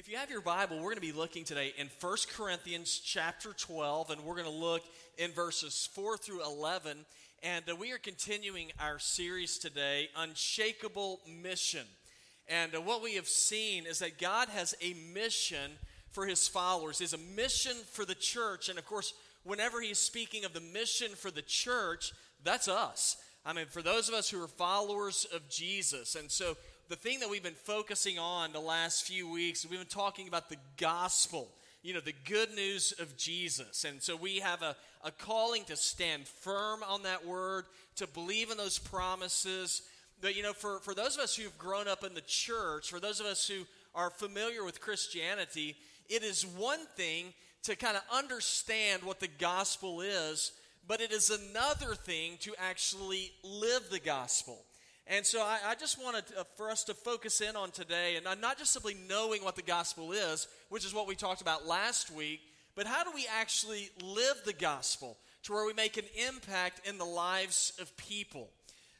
If you have your Bible, we're going to be looking today in 1 Corinthians chapter 12, and we're going to look in verses 4 through 11. And uh, we are continuing our series today, Unshakable Mission. And uh, what we have seen is that God has a mission for his followers, is a mission for the church. And of course, whenever he's speaking of the mission for the church, that's us. I mean, for those of us who are followers of Jesus. And so the thing that we've been focusing on the last few weeks, we've been talking about the gospel, you know, the good news of Jesus. And so we have a, a calling to stand firm on that word, to believe in those promises. But, you know, for, for those of us who've grown up in the church, for those of us who are familiar with Christianity, it is one thing to kind of understand what the gospel is, but it is another thing to actually live the gospel. And so I, I just wanted to, uh, for us to focus in on today, and not just simply knowing what the gospel is, which is what we talked about last week, but how do we actually live the gospel to where we make an impact in the lives of people?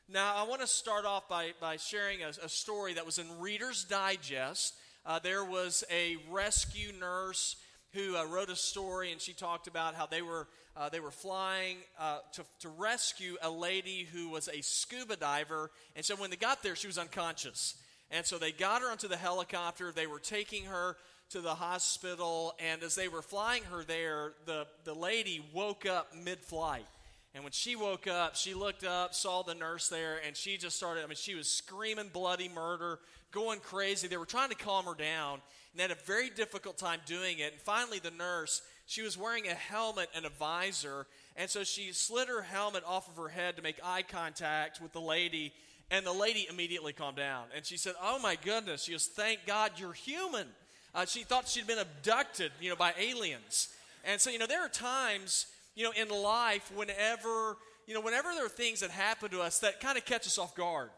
Now, I want to start off by, by sharing a, a story that was in Reader's Digest. Uh, there was a rescue nurse who uh, wrote a story, and she talked about how they were uh, they were flying uh, to, to rescue a lady who was a scuba diver. And so when they got there, she was unconscious. And so they got her onto the helicopter. They were taking her to the hospital. And as they were flying her there, the, the lady woke up mid flight. And when she woke up, she looked up, saw the nurse there, and she just started. I mean, she was screaming bloody murder, going crazy. They were trying to calm her down and had a very difficult time doing it. And finally, the nurse she was wearing a helmet and a visor, and so she slid her helmet off of her head to make eye contact with the lady, and the lady immediately calmed down. And she said, Oh my goodness. She goes, Thank God you're human. Uh, she thought she'd been abducted, you know, by aliens. And so, you know, there are times, you know, in life whenever, you know, whenever there are things that happen to us that kind of catch us off guard,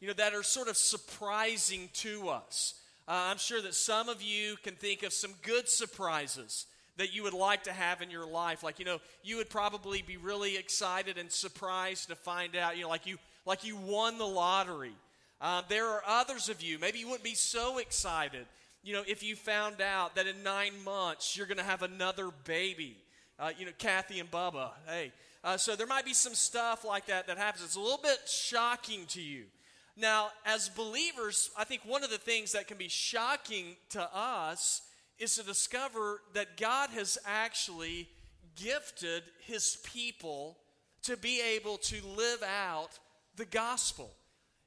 you know, that are sort of surprising to us. Uh, I'm sure that some of you can think of some good surprises that you would like to have in your life. Like, you know, you would probably be really excited and surprised to find out, you know, like you, like you won the lottery. Uh, there are others of you, maybe you wouldn't be so excited, you know, if you found out that in nine months you're going to have another baby. Uh, you know, Kathy and Bubba, hey. Uh, so there might be some stuff like that that happens. It's a little bit shocking to you. Now, as believers, I think one of the things that can be shocking to us is to discover that God has actually gifted his people to be able to live out the gospel.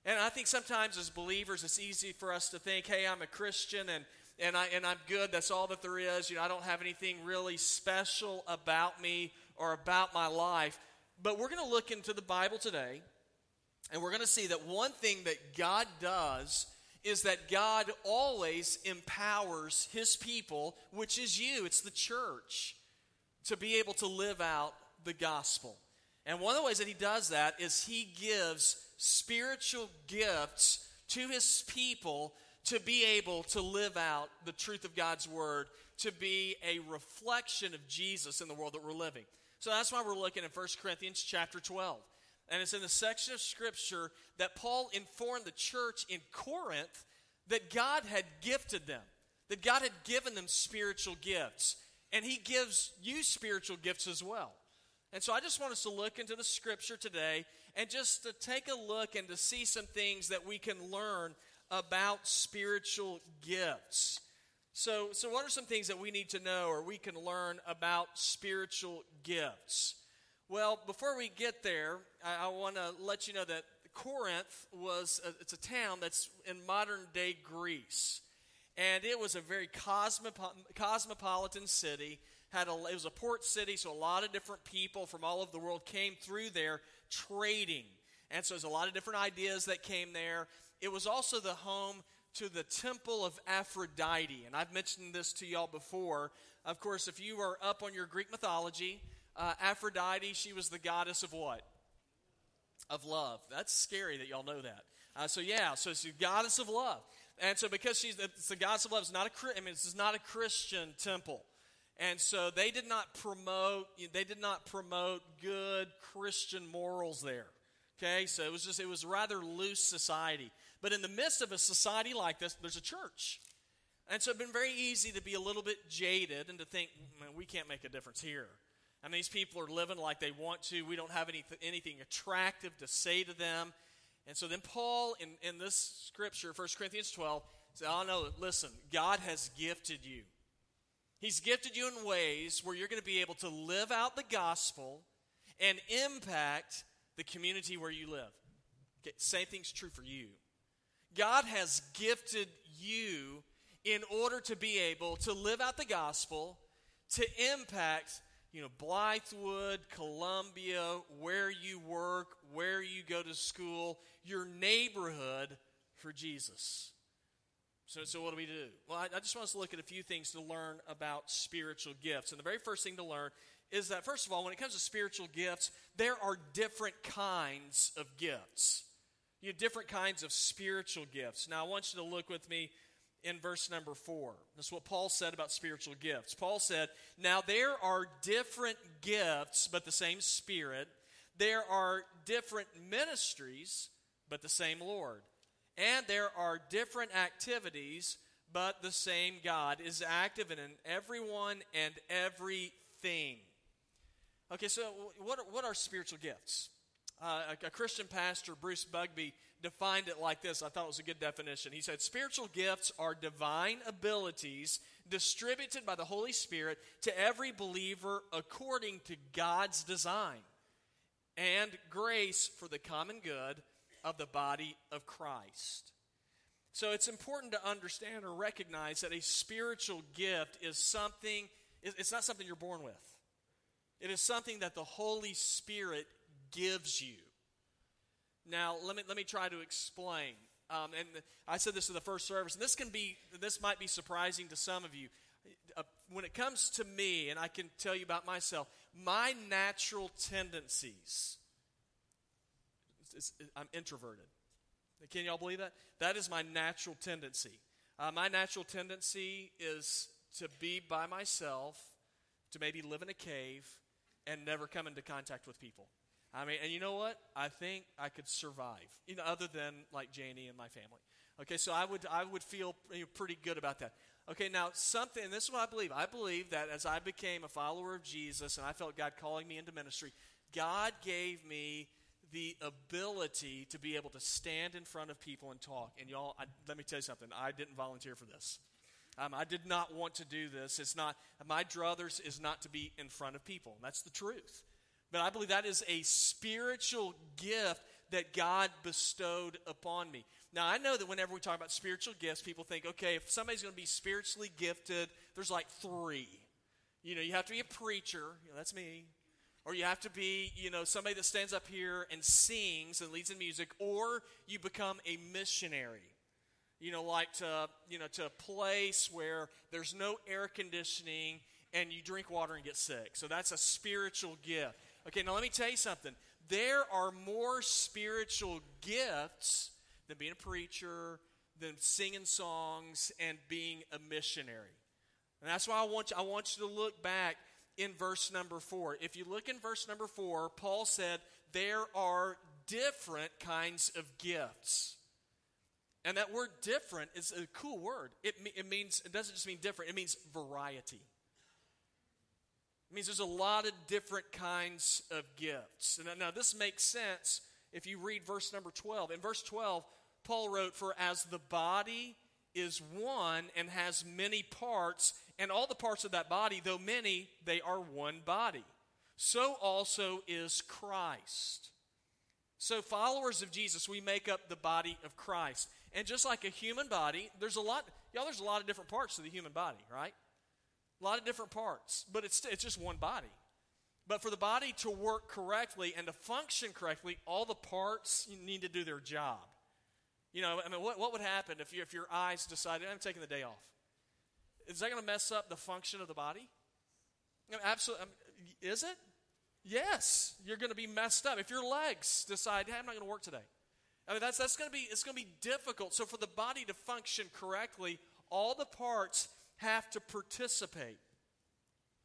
And I think sometimes as believers, it's easy for us to think, hey, I'm a Christian and, and, I, and I'm good. That's all that there is. You know, I don't have anything really special about me or about my life. But we're going to look into the Bible today, and we're going to see that one thing that God does is that God always empowers his people, which is you, it's the church, to be able to live out the gospel. And one of the ways that he does that is he gives spiritual gifts to his people to be able to live out the truth of God's word, to be a reflection of Jesus in the world that we're living. So that's why we're looking at 1 Corinthians chapter 12. And it's in the section of Scripture that Paul informed the church in Corinth that God had gifted them, that God had given them spiritual gifts. And He gives you spiritual gifts as well. And so I just want us to look into the Scripture today and just to take a look and to see some things that we can learn about spiritual gifts. So, so what are some things that we need to know or we can learn about spiritual gifts? Well, before we get there, I, I want to let you know that Corinth was a, it's a town that's in modern day Greece, and it was a very cosmopo- cosmopolitan city. Had a, it was a port city, so a lot of different people from all over the world came through there trading, and so there's a lot of different ideas that came there. It was also the home to the temple of Aphrodite, and I've mentioned this to y'all before. Of course, if you are up on your Greek mythology, uh, Aphrodite, she was the goddess of what? Of love. That's scary that y'all know that. Uh, so yeah, so she's the goddess of love, and so because she's the, the goddess of love, it's not a I mean, this is not a Christian temple, and so they did not promote they did not promote good Christian morals there. Okay, so it was just it was rather loose society. But in the midst of a society like this, there's a church. And so it's been very easy to be a little bit jaded and to think, man, we can't make a difference here. I mean, these people are living like they want to. We don't have any, anything attractive to say to them. And so then Paul, in, in this scripture, 1 Corinthians 12, says, Oh, no, listen, God has gifted you. He's gifted you in ways where you're going to be able to live out the gospel and impact the community where you live. Okay, same thing's true for you. God has gifted you in order to be able to live out the gospel, to impact, you know, Blythewood, Columbia, where you work, where you go to school, your neighborhood for Jesus. So, so what do we do? Well, I, I just want us to look at a few things to learn about spiritual gifts. And the very first thing to learn is that, first of all, when it comes to spiritual gifts, there are different kinds of gifts. You have different kinds of spiritual gifts. Now, I want you to look with me in verse number four. That's what Paul said about spiritual gifts. Paul said, Now there are different gifts, but the same Spirit. There are different ministries, but the same Lord. And there are different activities, but the same God is active in everyone and everything. Okay, so what are, what are spiritual gifts? Uh, a, a, Christian pastor, Bruce Bugbee, defined it like this. I thought it was a good definition. He said, Spiritual gifts are divine abilities distributed by the Holy Spirit to every believer according to God's design and grace for the common good of the body of Christ. So it's important to understand or recognize that a spiritual gift is something, it's not something you're born with. It is something that the Holy Spirit gives you. Now, let me, let me try to explain. Um, and I said this in the first service, and this can be, this might be surprising to some of you. Uh, when it comes to me, and I can tell you about myself, my natural tendencies, I'm introverted. Can y'all believe that? That is my natural tendency. Uh, my natural tendency is to be by myself, to maybe live in a cave, and never come into contact with people. I mean, and you know what? I think I could survive, you know, other than like Janie and my family. Okay, so I would I would feel pretty good about that. Okay, now something, and this is what I believe. I believe that as I became a follower of Jesus and I felt God calling me into ministry, God gave me the ability to be able to stand in front of people and talk. And y'all, I, let me tell you something. I didn't volunteer for this. Um, I did not want to do this. It's not my druthers is not to be in front of people. That's the truth. But I believe that is a spiritual gift that God bestowed upon me. Now, I know that whenever we talk about spiritual gifts, people think, okay, if somebody's going to be spiritually gifted, there's like three. You know, you have to be a preacher, you know, that's me. Or you have to be, you know, somebody that stands up here and sings and leads in music, or you become a missionary you know, like to, you know, to a place where there's no air conditioning and you drink water and get sick. So that's a spiritual gift. Okay, now let me tell you something. There are more spiritual gifts than being a preacher, than singing songs, and being a missionary. And that's why I want you, I want you to look back in verse number four. If you look in verse number four, Paul said there are different kinds of gifts. And that word different is a cool word. It, it means, it doesn't just mean different, it means variety. It means there's a lot of different kinds of gifts. And now this makes sense if you read verse number 12. In verse 12, Paul wrote, For as the body is one and has many parts, and all the parts of that body, though many, they are one body. So also is Christ. So, followers of Jesus, we make up the body of Christ. And just like a human body, there's a lot, y'all, there's a lot of different parts to the human body, right? A lot of different parts, but it's, it's just one body. But for the body to work correctly and to function correctly, all the parts need to do their job. You know, I mean, what, what would happen if, you, if your eyes decided, I'm taking the day off? Is that going to mess up the function of the body? I mean, absolutely. I mean, is it? Yes, you're going to be messed up. If your legs decide, hey, I'm not going to work today, I mean, that's, that's going to be, it's going to be difficult. So for the body to function correctly, all the parts have to participate.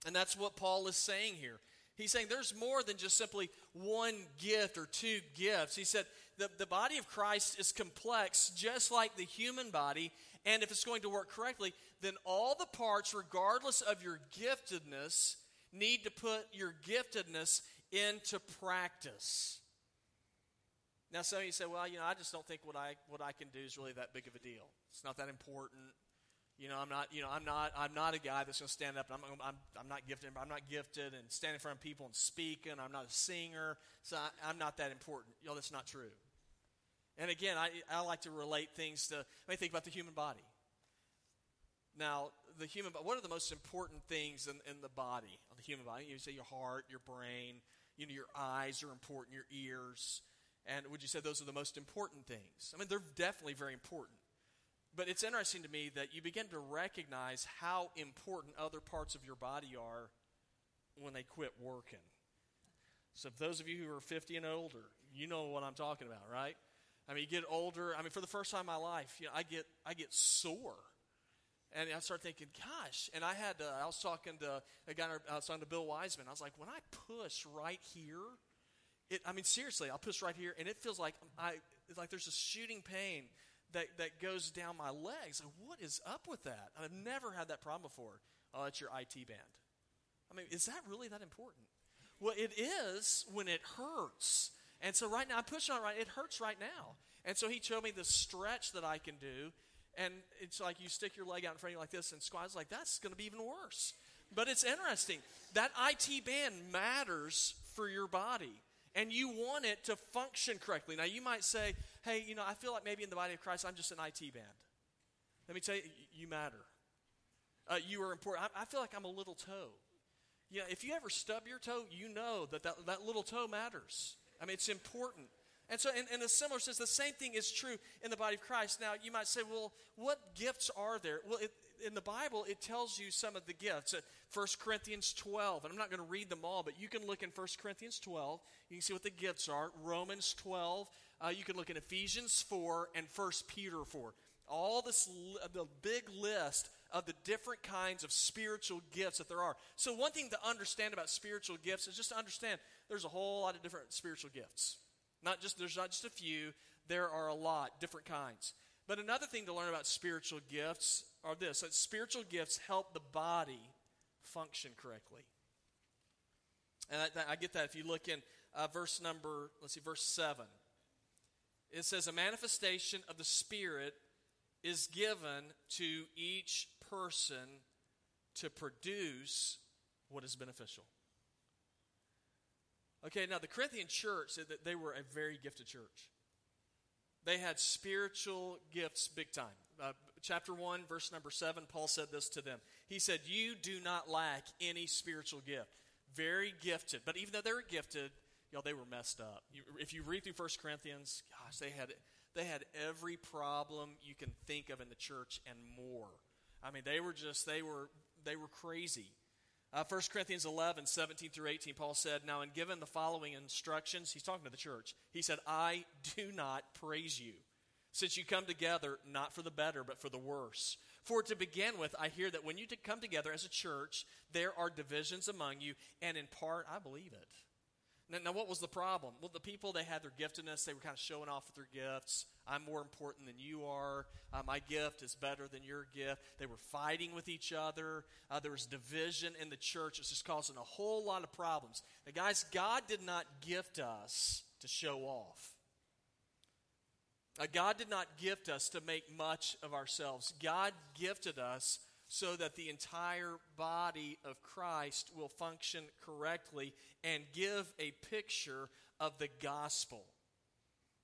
And that's what Paul is saying here. He's saying there's more than just simply one gift or two gifts. He said the, the body of Christ is complex, just like the human body, And if it's going to work correctly, then all the parts, regardless of your giftedness, need to put your giftedness into practice. Now, some of you say, well, you know, I just don't think what I, what I can do is really that big of a deal. It's not that important. You know, I'm not, you know, I'm not, I'm not a guy that's going to stand up and I'm, I'm, I'm not gifted, I'm not gifted and stand in front of people and speak and I'm not a singer, so I, I'm not that important. You know, that's not true. And again, I, I like to relate things to, I mean, think about the human body. Now, the human, body, what are the most important things in, in the body, the human body? You say your heart, your brain, you know, your eyes are important, your ears. And would you say those are the most important things? I mean, they're definitely very important. But it's interesting to me that you begin to recognize how important other parts of your body are when they quit working. So, those of you who are 50 and older, you know what I'm talking about, right? I mean, you get older. I mean, for the first time in my life, you know, I get I get sore, and I start thinking, gosh. And I had uh, I was talking to a guy. I was talking to Bill Wiseman. I was like, when I push right here, it. I mean, seriously, I'll push right here, and it feels like I it's like there's a shooting pain that that goes down my legs. What is up with that? I've never had that problem before. Oh, it's your IT band. I mean, is that really that important? Well, it is when it hurts. And so right now, I'm pushing on right, it hurts right now. And so he showed me the stretch that I can do. And it's like you stick your leg out in front of you like this and squats like that's going to be even worse. But it's interesting. That IT band matters for your body. And you want it to function correctly. Now, you might say, hey, you know, I feel like maybe in the body of Christ, I'm just an IT band. Let me tell you, you matter. Uh, you are important. I, I feel like I'm a little toe. Know, if you ever stub your toe, you know that that, that little toe matters. I mean, it's important. And so, in, in a similar sense, the same thing is true in the body of Christ. Now, you might say, well, what gifts are there? Well, it, in the Bible, it tells you some of the gifts. At 1 Corinthians 12, and I'm not going to read them all, but you can look in 1 Corinthians 12. You can see what the gifts are. Romans 12. Uh, you can look in Ephesians 4 and 1 Peter 4. All this, the big list of the different kinds of spiritual gifts that there are. So, one thing to understand about spiritual gifts is just to understand there's a whole lot of different spiritual gifts. Not just there's not just a few, there are a lot, different kinds. But another thing to learn about spiritual gifts are this that spiritual gifts help the body function correctly. And I, I get that if you look in uh, verse number, let's see, verse 7. It says, A manifestation of the Spirit is given to each person to produce what is beneficial. Okay, now the Corinthian church said that they were a very gifted church. They had spiritual gifts big time. Uh, chapter 1, verse number 7, Paul said this to them. He said, You do not lack any spiritual gift. Very gifted. But even though they were gifted, y'all, they were messed up. You, if you read through 1 Corinthians, gosh, they had, they had every problem you can think of in the church and more. I mean, they were just, they were, they were crazy. Uh, 1 Corinthians 11, 17 through 18, Paul said, Now, in given the following instructions, he's talking to the church. He said, I do not praise you, since you come together not for the better, but for the worse. For to begin with, I hear that when you come together as a church, there are divisions among you, and in part, I believe it. Now, now, what was the problem? Well, the people, they had their giftedness. They were kind of showing off with their gifts. I'm more important than you are. Uh, my gift is better than your gift. They were fighting with each other. Uh, there was division in the church. It's just causing a whole lot of problems. Now, guys, God did not gift us to show off. Uh, God did not gift us to make much of ourselves. God gifted us so that the entire body of Christ will function correctly and give a picture of the gospel.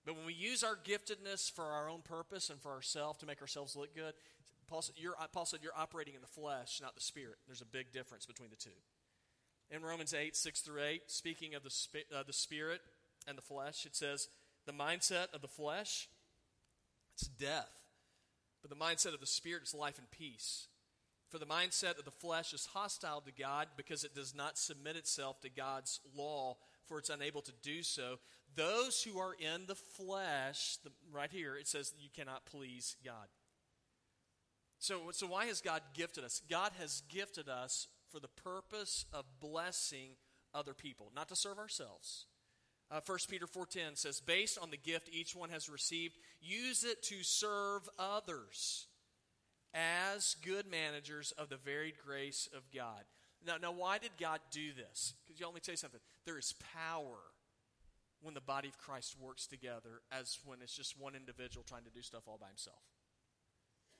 But when we use our giftedness for our own purpose and for ourselves to make ourselves look good, Paul said, Paul said, you're operating in the flesh, not the spirit. There's a big difference between the two. In Romans 8, 6 through 8, speaking of the, uh, the spirit and the flesh, it says, the mindset of the flesh, it's death. But the mindset of the spirit is life and peace. For the mindset of the flesh is hostile to God because it does not submit itself to God's law, for it's unable to do so. Those who are in the flesh, the, right here, it says you cannot please God. So, so, why has God gifted us? God has gifted us for the purpose of blessing other people, not to serve ourselves. Uh, 1 Peter 4.10 says, based on the gift each one has received, use it to serve others as good managers of the varied grace of God. Now, now why did God do this? Because y'all, let me tell you something. There is power when the body of Christ works together as when it's just one individual trying to do stuff all by himself.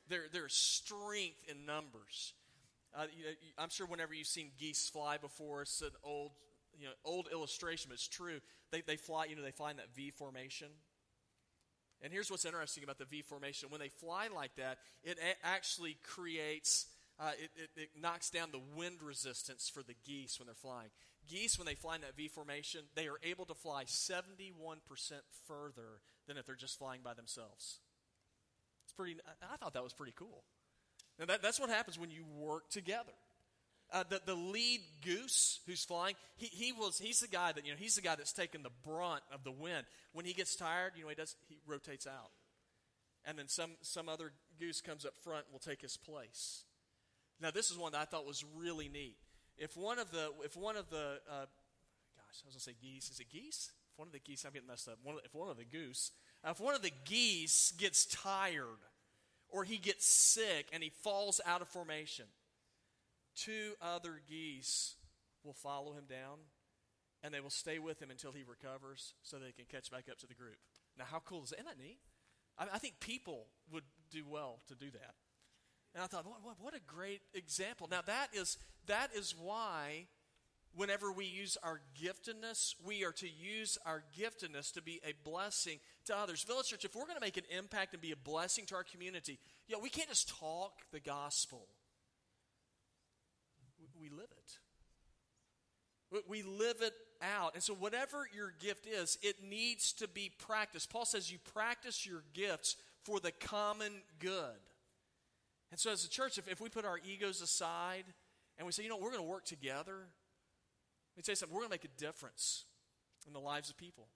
There, there's strength in numbers. Uh, you know, I'm sure whenever you've seen geese fly before, it's an old, you know, old illustration, but it's true. They, they fly, you know, they fly in that V formation. And here's what's interesting about the V formation. When they fly like that, it a- actually creates, uh, it, it, it knocks down the wind resistance for the geese when they're flying. Geese, when they fly in that V formation, they are able to fly 71% further than if they're just flying by themselves. It's pretty, I thought that was pretty cool. And that, that's what happens when you work together. Uh, the, the lead goose who's flying, he, he was, he's the guy that, you know, he's the guy that's taking the brunt of the wind. When he gets tired, you know, he does, he rotates out. And then some, some other goose comes up front and will take his place. Now, this is one that I thought was really neat. If one of the, if one of the, uh, gosh, I was going to say geese. Is it geese? If one of the geese, I'm getting messed up. One the, if one of the goose, uh, if one of the geese gets tired or he gets sick and he falls out of formation, two other geese will follow him down and they will stay with him until he recovers so they can catch back up to the group. Now, how cool is that? Isn't that neat? I, I think people would do well to do that. And I thought, what, what, a great example. Now, that is, that is why whenever we use our giftedness, we are to use our giftedness to be a blessing to others. Village Church, if we're going to make an impact and be a blessing to our community, you know, we can't just talk the gospel we live it. We live it out. And so, whatever your gift is, it needs to be practiced. Paul says you practice your gifts for the common good. And so, as a church, if, if we put our egos aside and we say, you know, we're going to work together, let me tell you something, we're going to make a difference in the lives of people.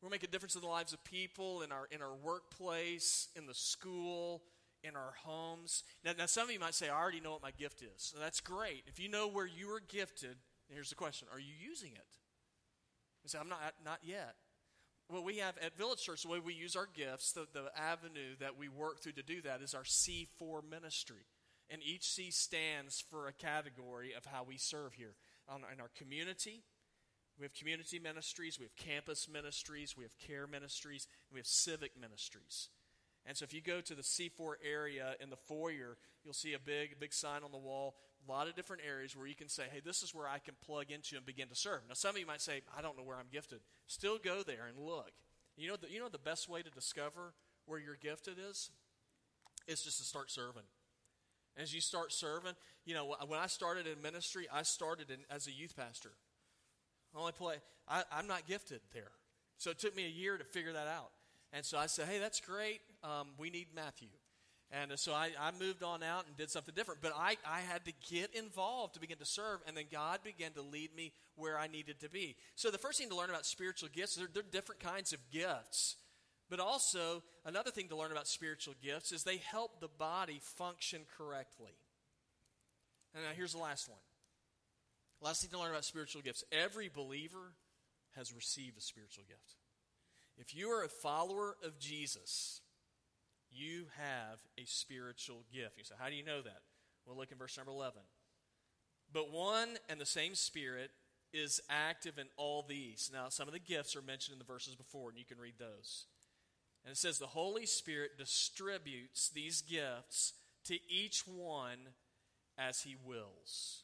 We're going to make a difference in the lives of people, in our, in our workplace, in the school, in our homes. Now, now, some of you might say, I already know what my gift is. So that's great. If you know where you are gifted, here's the question Are you using it? You say, I'm not, not yet. Well, we have at Village Church, the way we use our gifts, the, the avenue that we work through to do that is our C4 ministry. And each C stands for a category of how we serve here. On, in our community, we have community ministries, we have campus ministries, we have care ministries, we have civic ministries. And so if you go to the C4 area in the foyer, you'll see a big, big sign on the wall, a lot of different areas where you can say, hey, this is where I can plug into and begin to serve. Now, some of you might say, I don't know where I'm gifted. Still go there and look. You know, the, you know the best way to discover where you're gifted is? It's just to start serving. As you start serving, you know, when I started in ministry, I started in, as a youth pastor. Only play, I, I'm not gifted there. So it took me a year to figure that out. And so I said, hey, that's great. Um, we need Matthew. And so I, I, moved on out and did something different. But I, I had to get involved to begin to serve, and then God began to lead me where I needed to be. So the first thing to learn about spiritual gifts, there, are different kinds of gifts. But also, another thing to learn about spiritual gifts is they help the body function correctly. And now here's the last one. Last thing to learn about spiritual gifts every believer has received a spiritual gift. If you are a follower of Jesus, you have a spiritual gift. You say, How do you know that? Well, look in verse number 11. But one and the same Spirit is active in all these. Now, some of the gifts are mentioned in the verses before, and you can read those. And it says, The Holy Spirit distributes these gifts to each one as He wills.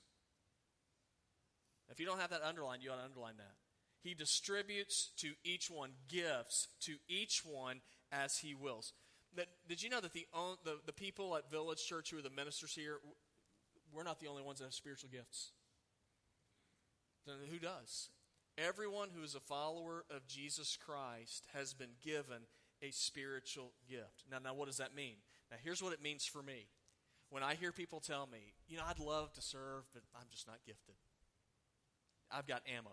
If you don't have that underlined, you ought to underline that. He distributes to each one gifts to each one as he wills. That, did you know that the, the, the people at Village Church who are the ministers here, we're not the only ones that have spiritual gifts? Then who does? Everyone who is a follower of Jesus Christ has been given a spiritual gift. Now, now, what does that mean? Now, here's what it means for me. When I hear people tell me, you know, I'd love to serve, but I'm just not gifted. I've got ammo.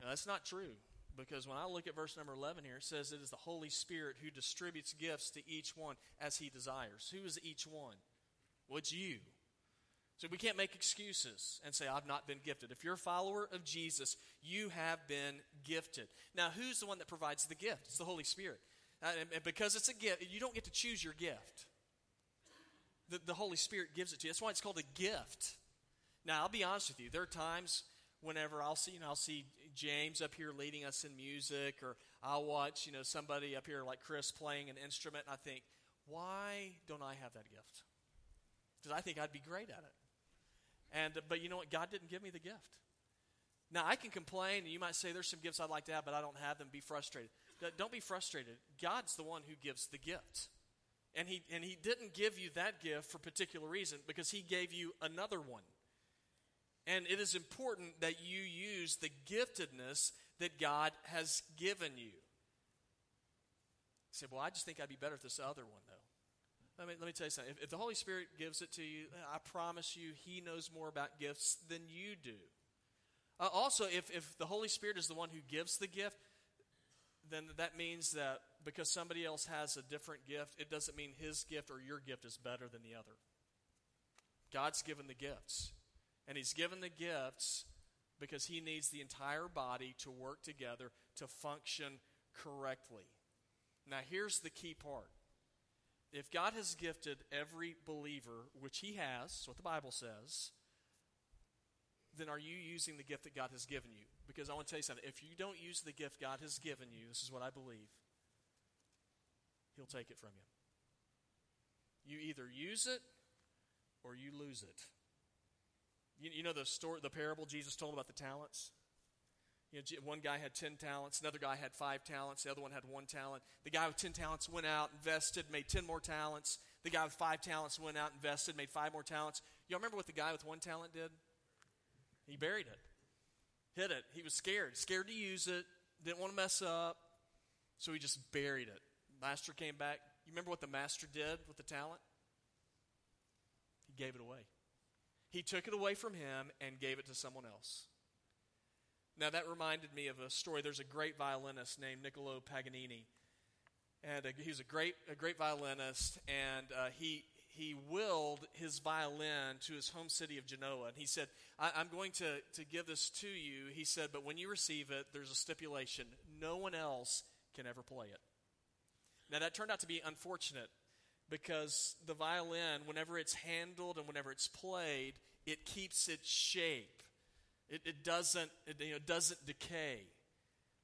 Now, that's not true because when I look at verse number 11 here, it says it is the Holy Spirit who distributes gifts to each one as he desires. Who is each one? It's you. So we can't make excuses and say, I've not been gifted. If you're a follower of Jesus, you have been gifted. Now, who's the one that provides the gift? It's the Holy Spirit. Uh, and, and because it's a gift, you don't get to choose your gift. the, the Holy Spirit gives it to you. That's why it's called a gift. Now, I'll be honest with you. There are times whenever I'll see, you know, I'll see James up here leading us in music, or I'll watch, you know, somebody up here like Chris playing an instrument, and I think, why don't I have that gift? Because I think I'd be great at it. And but you know what? God didn't give me the gift. Now I can complain, and you might say there's some gifts I'd like to have, but I don't have them. Be frustrated. Don't be frustrated. God's the one who gives the gift. And he, and he didn't give you that gift for a particular reason because he gave you another one. And it is important that you use the giftedness that God has given you. You say, well, I just think I'd be better at this other one, though. Let me, let me tell you something. If, if the Holy Spirit gives it to you, I promise you, He knows more about gifts than you do. Uh, also, if, if the Holy Spirit is the one who gives the gift, then that means that because somebody else has a different gift, it doesn't mean his gift or your gift is better than the other. God's given the gifts. And he's given the gifts because he needs the entire body to work together to function correctly. Now, here's the key part. If God has gifted every believer, which he has, what the Bible says, then are you using the gift that God has given you? Because I want to tell you something. If you don't use the gift God has given you, this is what I believe, He'll take it from you. You either use it or you lose it. You, you know the story, the parable Jesus told about the talents? You know, one guy had 10 talents, another guy had five talents, the other one had one talent. The guy with 10 talents went out, invested, made 10 more talents. The guy with five talents went out, invested, made five more talents. Y'all remember what the guy with one talent did? He buried it, hid it. He was scared, scared to use it, didn't want to mess up, so he just buried it. Master came back. You remember what the master did with the talent? He gave it away. He took it away from him and gave it to someone else. Now, that reminded me of a story. There's a great violinist named Niccolo Paganini. And uh, he was a great, a great violinist, and uh, he, he willed his violin to his home city of Genoa. And he said, I, am going to, to give this to you. He said, but when you receive it, there's a stipulation no one else can ever play it. Now, that turned out to be unfortunate because the violin, whenever it's handled and whenever it's played, it keeps its shape. It, it doesn't, it, you know, doesn't decay.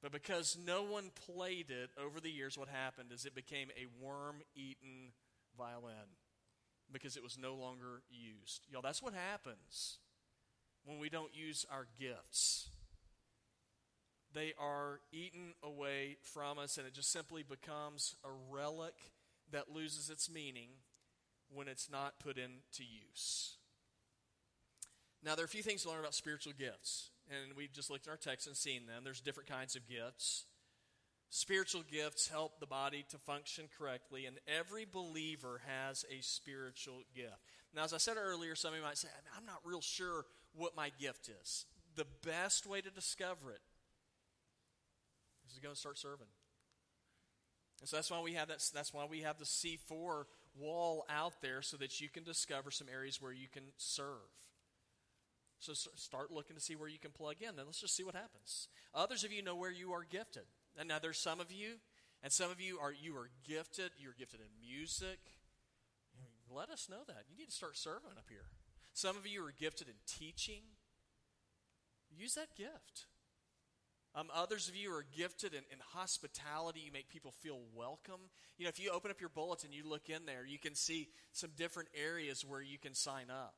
But because no one played it over the years, what happened is it became a worm eaten violin because it was no longer used. Y'all, that's what happens when we don't use our gifts they are eaten away from us, and it just simply becomes a relic that loses its meaning when it's not put into use. Now, there are a few things to learn about spiritual gifts, and we've just looked at our text and seen them. There's different kinds of gifts. Spiritual gifts help the body to function correctly, and every believer has a spiritual gift. Now, as I said earlier, some of you might say, I'm not real sure what my gift is. The best way to discover it is to start serving. And so that's why we have that, that's why we have the C4 wall out there so that you can discover some areas where you can serve. So start looking to see where you can plug in. Then let's just see what happens. Others of you know where you are gifted. And now there's some of you, and some of you are you are gifted. You're gifted in music. Let us know that. You need to start serving up here. Some of you are gifted in teaching. Use that gift. Um, others of you are gifted in, in, hospitality. You make people feel welcome. You know, if you open up your bulletin, and you look in there, you can see some different areas where you can sign up.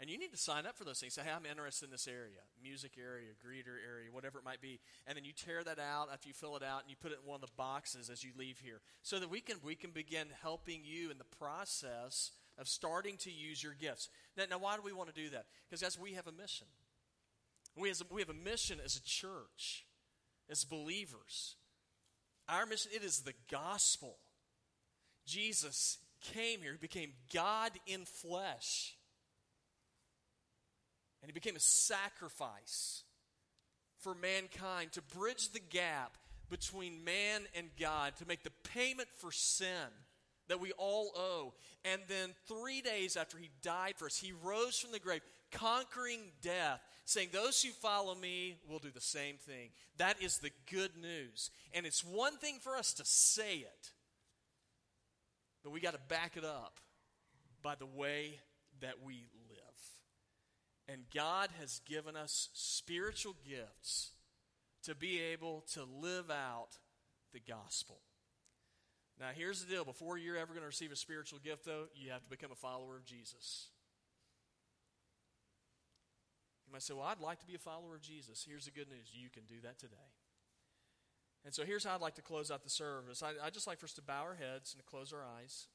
And you need to sign up for those things. Say, hey, I'm interested in this area, music area, greeter area, whatever it might be. And then you tear that out after you fill it out and you put it in one of the boxes as you leave here. So that we can we can begin helping you in the process of starting to use your gifts. Now, now why do we want to do that? Because guys, we have a mission. We, has a, we have a mission as a church as believers. Our mission, it is the gospel. Jesus came here, he became God in flesh. And he became a sacrifice for mankind to bridge the gap between man and God, to make the payment for sin that we all owe. And then three days after he died for us, he rose from the grave, conquering death saying, Those who follow me will do the same thing. That is the good news. And it's one thing for us to say it, but we got to back it up by the way that we live. And God has given us spiritual gifts to be able to live out the gospel. Now, here's the deal before you're ever going to receive a spiritual gift, though, you have to become a follower of Jesus. You might say, Well, I'd like to be a follower of Jesus. Here's the good news you can do that today. And so here's how I'd like to close out the service. I, would just like for us to bow our heads and to close our eyes.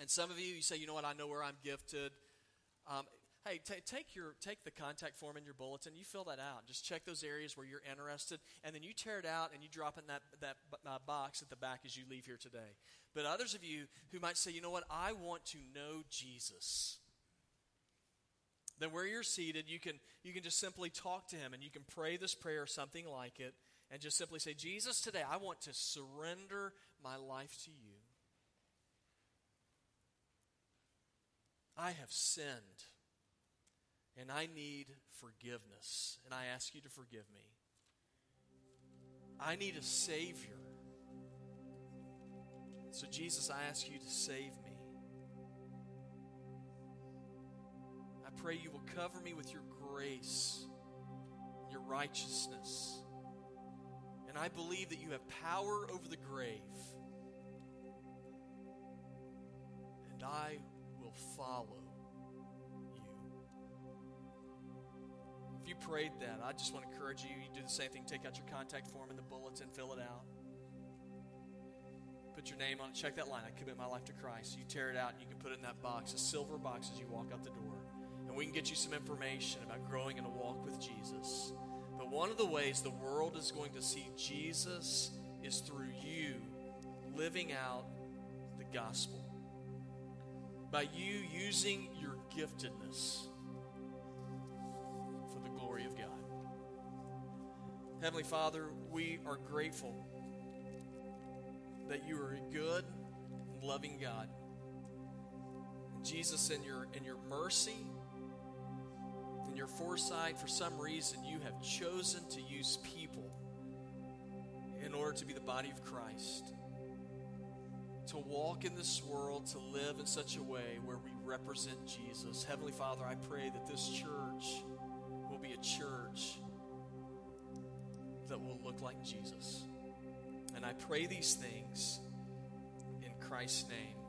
And some of you, you say, you know what, I know where I'm gifted. Um, hey, t- take, your, take the contact form in your bulletin. You fill that out. Just check those areas where you're interested. And then you tear it out and you drop it in that, that uh, box at the back as you leave here today. But others of you who might say, you know what, I want to know Jesus. Then where you're seated, you can, you can just simply talk to him and you can pray this prayer, or something like it, and just simply say, Jesus, today I want to surrender my life to you. I have sinned and I need forgiveness, and I ask you to forgive me. I need a Savior. So, Jesus, I ask you to save me. Pray you will cover me with your grace, your righteousness. And I believe that you have power over the grave. And I will follow you. If you prayed that, I just want to encourage you. You do the same thing. Take out your contact form in the bulletin, fill it out. Put your name on it. Check that line. I commit my life to Christ. You tear it out and you can put it in that box, a silver box, as you walk out the door. And we can get you some information about growing in a walk with Jesus. But one of the ways the world is going to see Jesus is through you living out the gospel. By you using your giftedness for the glory of God. Heavenly Father, we are grateful that you are a good, loving God. Jesus, in your, in your mercy, in your foresight, for some reason, you have chosen to use people in order to be the body of Christ. To walk in this world, to live in such a way where we represent Jesus. Heavenly Father, I pray that this church will be a church that will look like Jesus. And I pray these things in Christ's name.